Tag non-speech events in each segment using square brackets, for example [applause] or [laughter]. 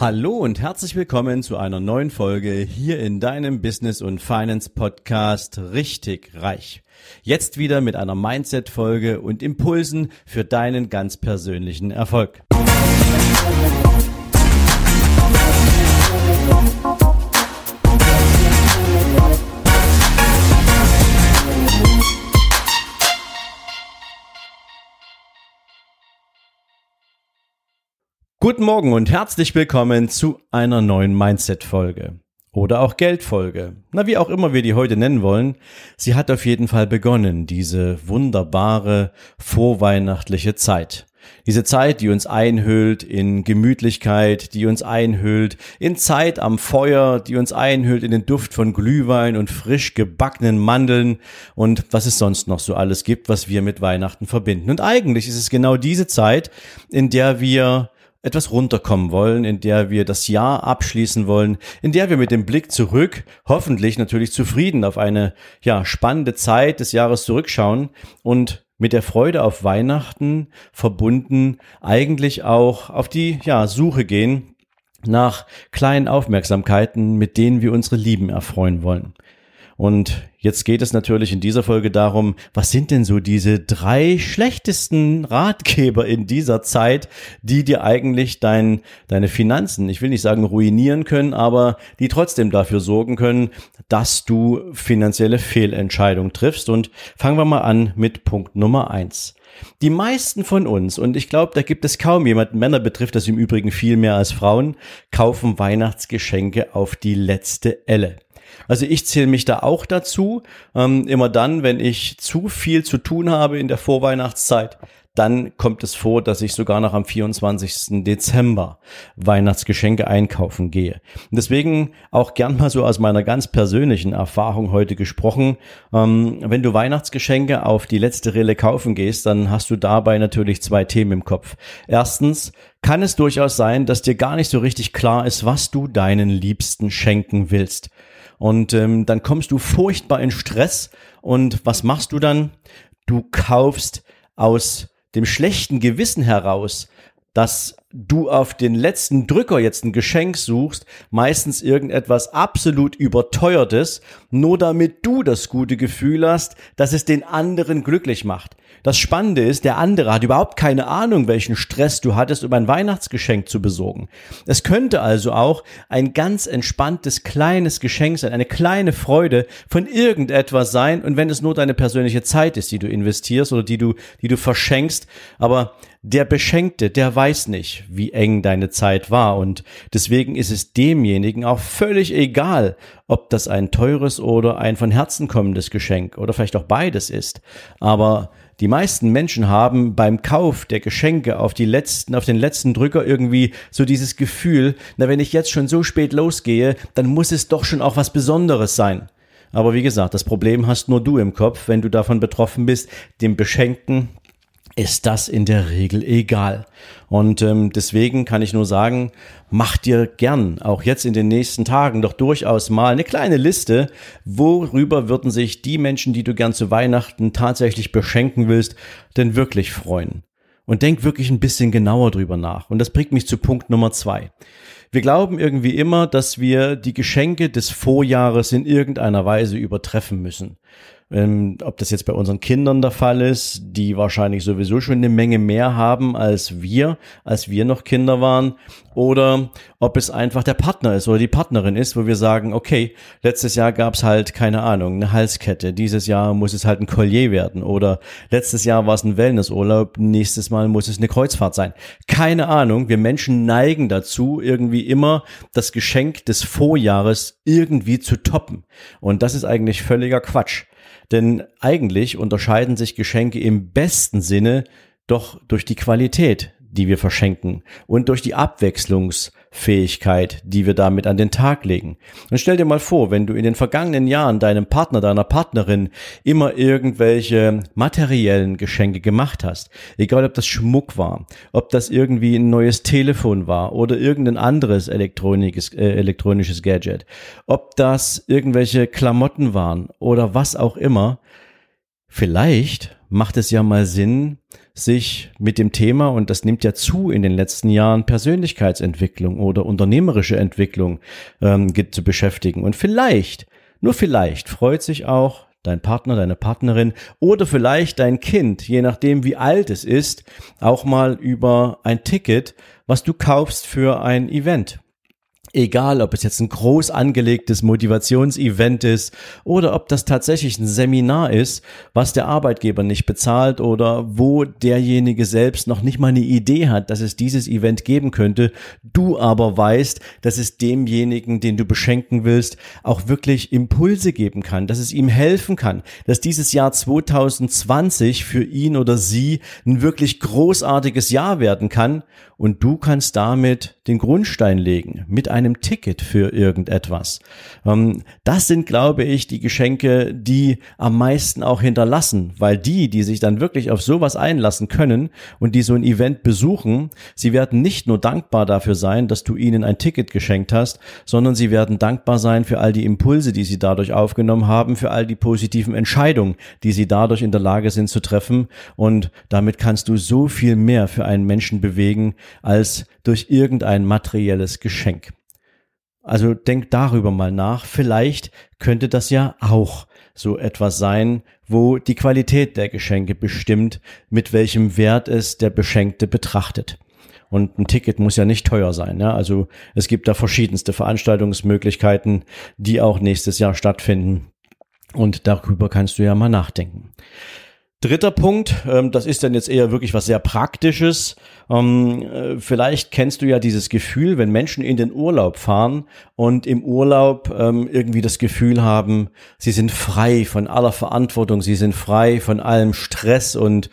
Hallo und herzlich willkommen zu einer neuen Folge hier in deinem Business und Finance Podcast Richtig Reich. Jetzt wieder mit einer Mindset Folge und Impulsen für deinen ganz persönlichen Erfolg. Guten Morgen und herzlich willkommen zu einer neuen Mindset-Folge. Oder auch Geldfolge. Na, wie auch immer wir die heute nennen wollen. Sie hat auf jeden Fall begonnen, diese wunderbare vorweihnachtliche Zeit. Diese Zeit, die uns einhüllt in Gemütlichkeit, die uns einhüllt in Zeit am Feuer, die uns einhüllt in den Duft von Glühwein und frisch gebackenen Mandeln und was es sonst noch so alles gibt, was wir mit Weihnachten verbinden. Und eigentlich ist es genau diese Zeit, in der wir etwas runterkommen wollen, in der wir das Jahr abschließen wollen, in der wir mit dem Blick zurück, hoffentlich natürlich zufrieden auf eine ja spannende Zeit des Jahres zurückschauen und mit der Freude auf Weihnachten verbunden eigentlich auch auf die ja Suche gehen nach kleinen Aufmerksamkeiten, mit denen wir unsere Lieben erfreuen wollen. Und jetzt geht es natürlich in dieser Folge darum, was sind denn so diese drei schlechtesten Ratgeber in dieser Zeit, die dir eigentlich dein, deine Finanzen, ich will nicht sagen ruinieren können, aber die trotzdem dafür sorgen können, dass du finanzielle Fehlentscheidungen triffst. Und fangen wir mal an mit Punkt Nummer eins. Die meisten von uns, und ich glaube, da gibt es kaum jemanden, Männer betrifft das im Übrigen viel mehr als Frauen, kaufen Weihnachtsgeschenke auf die letzte Elle. Also ich zähle mich da auch dazu. Ähm, immer dann, wenn ich zu viel zu tun habe in der Vorweihnachtszeit, dann kommt es vor, dass ich sogar noch am 24. Dezember Weihnachtsgeschenke einkaufen gehe. Deswegen auch gern mal so aus meiner ganz persönlichen Erfahrung heute gesprochen. Ähm, wenn du Weihnachtsgeschenke auf die letzte Rille kaufen gehst, dann hast du dabei natürlich zwei Themen im Kopf. Erstens kann es durchaus sein, dass dir gar nicht so richtig klar ist, was du deinen Liebsten schenken willst. Und ähm, dann kommst du furchtbar in Stress. Und was machst du dann? Du kaufst aus dem schlechten Gewissen heraus, dass du auf den letzten Drücker jetzt ein Geschenk suchst, meistens irgendetwas absolut überteuertes, nur damit du das gute Gefühl hast, dass es den anderen glücklich macht. Das Spannende ist, der andere hat überhaupt keine Ahnung, welchen Stress du hattest, um ein Weihnachtsgeschenk zu besorgen. Es könnte also auch ein ganz entspanntes kleines Geschenk sein, eine kleine Freude von irgendetwas sein und wenn es nur deine persönliche Zeit ist, die du investierst oder die du, die du verschenkst, aber der Beschenkte, der weiß nicht, wie eng deine Zeit war und deswegen ist es demjenigen auch völlig egal, ob das ein teures oder ein von Herzen kommendes Geschenk oder vielleicht auch beides ist. Aber die meisten Menschen haben beim Kauf der Geschenke auf die letzten, auf den letzten Drücker irgendwie so dieses Gefühl, na, wenn ich jetzt schon so spät losgehe, dann muss es doch schon auch was Besonderes sein. Aber wie gesagt, das Problem hast nur du im Kopf, wenn du davon betroffen bist, dem Beschenkten ist das in der Regel egal. Und ähm, deswegen kann ich nur sagen, mach dir gern auch jetzt in den nächsten Tagen doch durchaus mal eine kleine Liste, worüber würden sich die Menschen, die du gern zu Weihnachten tatsächlich beschenken willst, denn wirklich freuen. Und denk wirklich ein bisschen genauer drüber nach. Und das bringt mich zu Punkt Nummer zwei. Wir glauben irgendwie immer, dass wir die Geschenke des Vorjahres in irgendeiner Weise übertreffen müssen. Ähm, ob das jetzt bei unseren Kindern der Fall ist, die wahrscheinlich sowieso schon eine Menge mehr haben als wir, als wir noch Kinder waren, oder ob es einfach der Partner ist oder die Partnerin ist, wo wir sagen, okay, letztes Jahr gab's halt, keine Ahnung, eine Halskette, dieses Jahr muss es halt ein Collier werden, oder letztes Jahr war es ein Wellnessurlaub, nächstes Mal muss es eine Kreuzfahrt sein. Keine Ahnung, wir Menschen neigen dazu, irgendwie immer das Geschenk des Vorjahres irgendwie zu toppen. Und das ist eigentlich völliger Quatsch. Denn eigentlich unterscheiden sich Geschenke im besten Sinne doch durch die Qualität, die wir verschenken und durch die Abwechslungsfähigkeit, die wir damit an den Tag legen. Und stell dir mal vor, wenn du in den vergangenen Jahren deinem Partner, deiner Partnerin immer irgendwelche materiellen Geschenke gemacht hast, egal ob das Schmuck war, ob das irgendwie ein neues Telefon war oder irgendein anderes elektronisches, äh, elektronisches Gadget, ob das irgendwelche Klamotten waren oder was auch immer, vielleicht macht es ja mal Sinn, sich mit dem Thema, und das nimmt ja zu in den letzten Jahren, Persönlichkeitsentwicklung oder unternehmerische Entwicklung ähm, zu beschäftigen. Und vielleicht, nur vielleicht, freut sich auch dein Partner, deine Partnerin oder vielleicht dein Kind, je nachdem wie alt es ist, auch mal über ein Ticket, was du kaufst für ein Event. Egal, ob es jetzt ein groß angelegtes Motivationsevent ist oder ob das tatsächlich ein Seminar ist, was der Arbeitgeber nicht bezahlt oder wo derjenige selbst noch nicht mal eine Idee hat, dass es dieses Event geben könnte, du aber weißt, dass es demjenigen, den du beschenken willst, auch wirklich Impulse geben kann, dass es ihm helfen kann, dass dieses Jahr 2020 für ihn oder sie ein wirklich großartiges Jahr werden kann. Und du kannst damit den Grundstein legen mit einem Ticket für irgendetwas. Ähm, das sind, glaube ich, die Geschenke, die am meisten auch hinterlassen, weil die, die sich dann wirklich auf sowas einlassen können und die so ein Event besuchen, sie werden nicht nur dankbar dafür sein, dass du ihnen ein Ticket geschenkt hast, sondern sie werden dankbar sein für all die Impulse, die sie dadurch aufgenommen haben, für all die positiven Entscheidungen, die sie dadurch in der Lage sind zu treffen und damit kannst du so viel mehr für einen Menschen bewegen, als durch irgendein materielles Geschenk. Also denk darüber mal nach. Vielleicht könnte das ja auch so etwas sein, wo die Qualität der Geschenke bestimmt, mit welchem Wert es der Beschenkte betrachtet. Und ein Ticket muss ja nicht teuer sein. Ja? Also es gibt da verschiedenste Veranstaltungsmöglichkeiten, die auch nächstes Jahr stattfinden. Und darüber kannst du ja mal nachdenken. Dritter Punkt, ähm, das ist dann jetzt eher wirklich was sehr Praktisches. Ähm, äh, vielleicht kennst du ja dieses Gefühl, wenn Menschen in den Urlaub fahren und im Urlaub ähm, irgendwie das Gefühl haben, sie sind frei von aller Verantwortung, sie sind frei von allem Stress und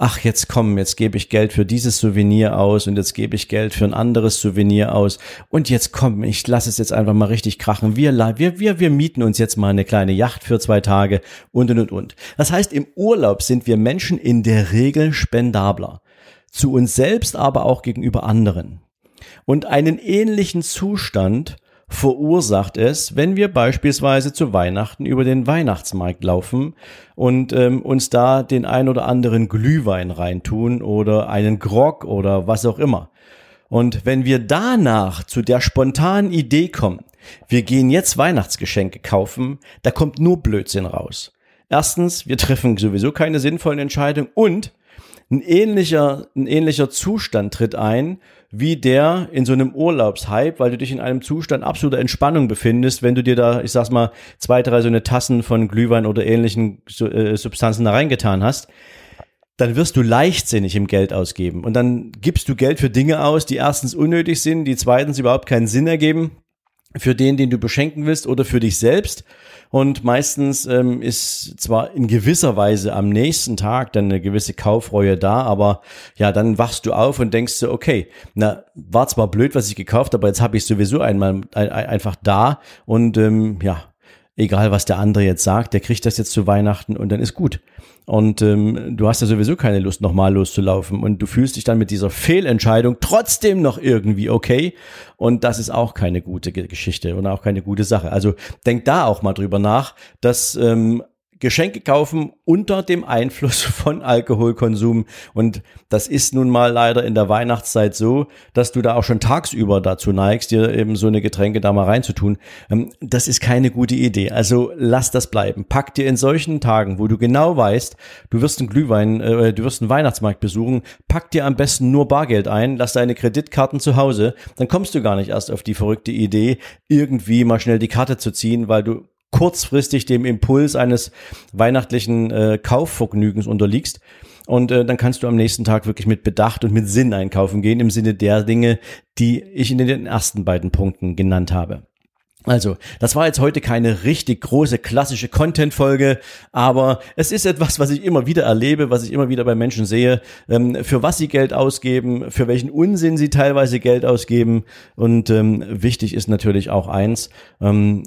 ach, jetzt komm, jetzt gebe ich Geld für dieses Souvenir aus und jetzt gebe ich Geld für ein anderes Souvenir aus und jetzt komm, ich lasse es jetzt einfach mal richtig krachen. Wir, wir, wir, wir mieten uns jetzt mal eine kleine Yacht für zwei Tage und, und, und, und. Das heißt, im Urlaub sind wir Menschen in der Regel spendabler. Zu uns selbst, aber auch gegenüber anderen. Und einen ähnlichen Zustand verursacht es, wenn wir beispielsweise zu Weihnachten über den Weihnachtsmarkt laufen und ähm, uns da den ein oder anderen Glühwein reintun oder einen Grog oder was auch immer. Und wenn wir danach zu der spontanen Idee kommen, wir gehen jetzt Weihnachtsgeschenke kaufen, da kommt nur Blödsinn raus. Erstens, wir treffen sowieso keine sinnvollen Entscheidungen und ein ähnlicher, ein ähnlicher Zustand tritt ein, wie der in so einem Urlaubshype, weil du dich in einem Zustand absoluter Entspannung befindest, wenn du dir da, ich sag's mal, zwei, drei so eine Tassen von Glühwein oder ähnlichen äh, Substanzen da reingetan hast dann wirst du leichtsinnig im Geld ausgeben. Und dann gibst du Geld für Dinge aus, die erstens unnötig sind, die zweitens überhaupt keinen Sinn ergeben für den, den du beschenken willst oder für dich selbst. Und meistens ähm, ist zwar in gewisser Weise am nächsten Tag dann eine gewisse Kaufreue da, aber ja, dann wachst du auf und denkst so, okay, na, war zwar blöd, was ich gekauft habe, aber jetzt habe ich sowieso einmal ein, einfach da und ähm, ja, egal was der andere jetzt sagt, der kriegt das jetzt zu Weihnachten und dann ist gut. Und ähm, du hast ja sowieso keine Lust, nochmal loszulaufen. Und du fühlst dich dann mit dieser Fehlentscheidung trotzdem noch irgendwie okay. Und das ist auch keine gute Geschichte und auch keine gute Sache. Also denk da auch mal drüber nach, dass ähm, Geschenke kaufen unter dem Einfluss [laughs] von Alkoholkonsum. Und das ist nun mal leider in der Weihnachtszeit so, dass du da auch schon tagsüber dazu neigst, dir eben so eine Getränke da mal reinzutun. Ähm, das ist keine gute Idee. Also lass das bleiben. Pack dir in solchen Tagen, wo du genau weißt, du wirst einen Glühwein, äh, du wirst einen Weihnachtsmarkt besuchen, pack dir am besten nur Bargeld ein, lass deine Kreditkarten zu Hause, dann kommst du gar nicht erst auf die verrückte Idee, irgendwie mal schnell die Karte zu ziehen, weil du kurzfristig dem Impuls eines weihnachtlichen äh, Kaufvergnügens unterliegst. Und äh, dann kannst du am nächsten Tag wirklich mit Bedacht und mit Sinn einkaufen gehen, im Sinne der Dinge, die ich in den ersten beiden Punkten genannt habe. Also, das war jetzt heute keine richtig große klassische Content-Folge, aber es ist etwas, was ich immer wieder erlebe, was ich immer wieder bei Menschen sehe, ähm, für was sie Geld ausgeben, für welchen Unsinn sie teilweise Geld ausgeben. Und ähm, wichtig ist natürlich auch eins, ähm,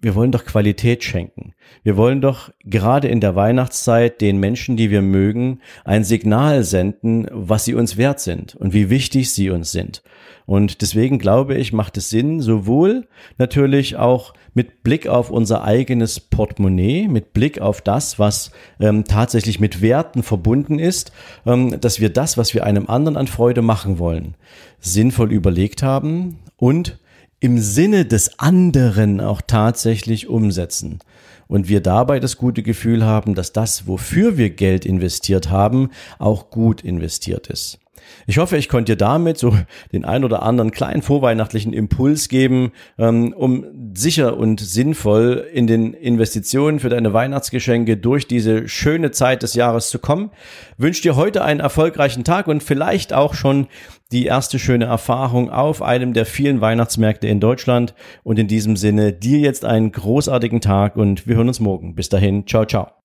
wir wollen doch Qualität schenken. Wir wollen doch gerade in der Weihnachtszeit den Menschen, die wir mögen, ein Signal senden, was sie uns wert sind und wie wichtig sie uns sind. Und deswegen glaube ich, macht es Sinn, sowohl natürlich auch mit Blick auf unser eigenes Portemonnaie, mit Blick auf das, was ähm, tatsächlich mit Werten verbunden ist, ähm, dass wir das, was wir einem anderen an Freude machen wollen, sinnvoll überlegt haben und im Sinne des anderen auch tatsächlich umsetzen. Und wir dabei das gute Gefühl haben, dass das, wofür wir Geld investiert haben, auch gut investiert ist. Ich hoffe, ich konnte dir damit so den ein oder anderen kleinen vorweihnachtlichen Impuls geben, ähm, um sicher und sinnvoll in den Investitionen für deine Weihnachtsgeschenke durch diese schöne Zeit des Jahres zu kommen. Wünsche dir heute einen erfolgreichen Tag und vielleicht auch schon die erste schöne Erfahrung auf einem der vielen Weihnachtsmärkte in Deutschland. Und in diesem Sinne dir jetzt einen großartigen Tag und wir hören uns morgen. Bis dahin, ciao, ciao.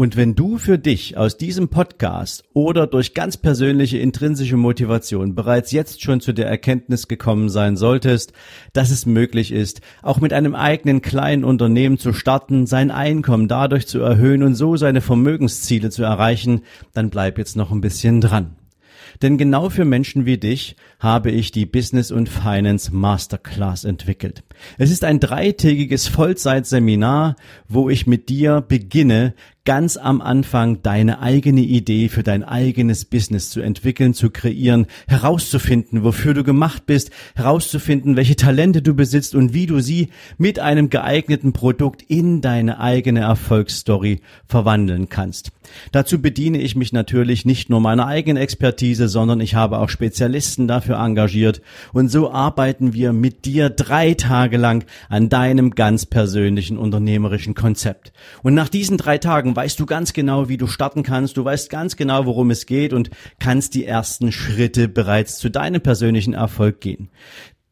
Und wenn du für dich aus diesem Podcast oder durch ganz persönliche intrinsische Motivation bereits jetzt schon zu der Erkenntnis gekommen sein solltest, dass es möglich ist, auch mit einem eigenen kleinen Unternehmen zu starten, sein Einkommen dadurch zu erhöhen und so seine Vermögensziele zu erreichen, dann bleib jetzt noch ein bisschen dran. Denn genau für Menschen wie dich habe ich die Business und Finance Masterclass entwickelt. Es ist ein dreitägiges Vollzeitseminar, wo ich mit dir beginne, ganz am Anfang deine eigene Idee für dein eigenes Business zu entwickeln, zu kreieren, herauszufinden, wofür du gemacht bist, herauszufinden, welche Talente du besitzt und wie du sie mit einem geeigneten Produkt in deine eigene Erfolgsstory verwandeln kannst. Dazu bediene ich mich natürlich nicht nur meiner eigenen Expertise, sondern ich habe auch Spezialisten dafür engagiert und so arbeiten wir mit dir drei Tage lang an deinem ganz persönlichen unternehmerischen Konzept. Und nach diesen drei Tagen weißt du ganz genau, wie du starten kannst, du weißt ganz genau, worum es geht und kannst die ersten Schritte bereits zu deinem persönlichen Erfolg gehen.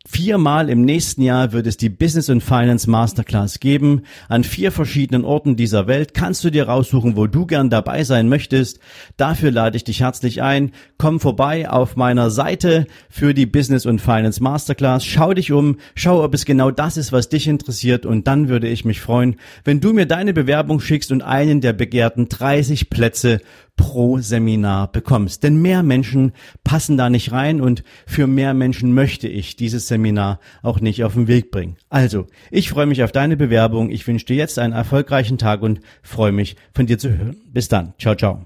Viermal im nächsten Jahr wird es die Business und Finance Masterclass geben. An vier verschiedenen Orten dieser Welt kannst du dir raussuchen, wo du gern dabei sein möchtest. Dafür lade ich dich herzlich ein. Komm vorbei auf meiner Seite für die Business und Finance Masterclass. Schau dich um, schau, ob es genau das ist, was dich interessiert und dann würde ich mich freuen, wenn du mir deine Bewerbung schickst und einen der begehrten 30 Plätze pro Seminar bekommst. Denn mehr Menschen passen da nicht rein und für mehr Menschen möchte ich dieses Seminar auch nicht auf den Weg bringen. Also, ich freue mich auf deine Bewerbung. Ich wünsche dir jetzt einen erfolgreichen Tag und freue mich von dir zu hören. Bis dann. Ciao, ciao.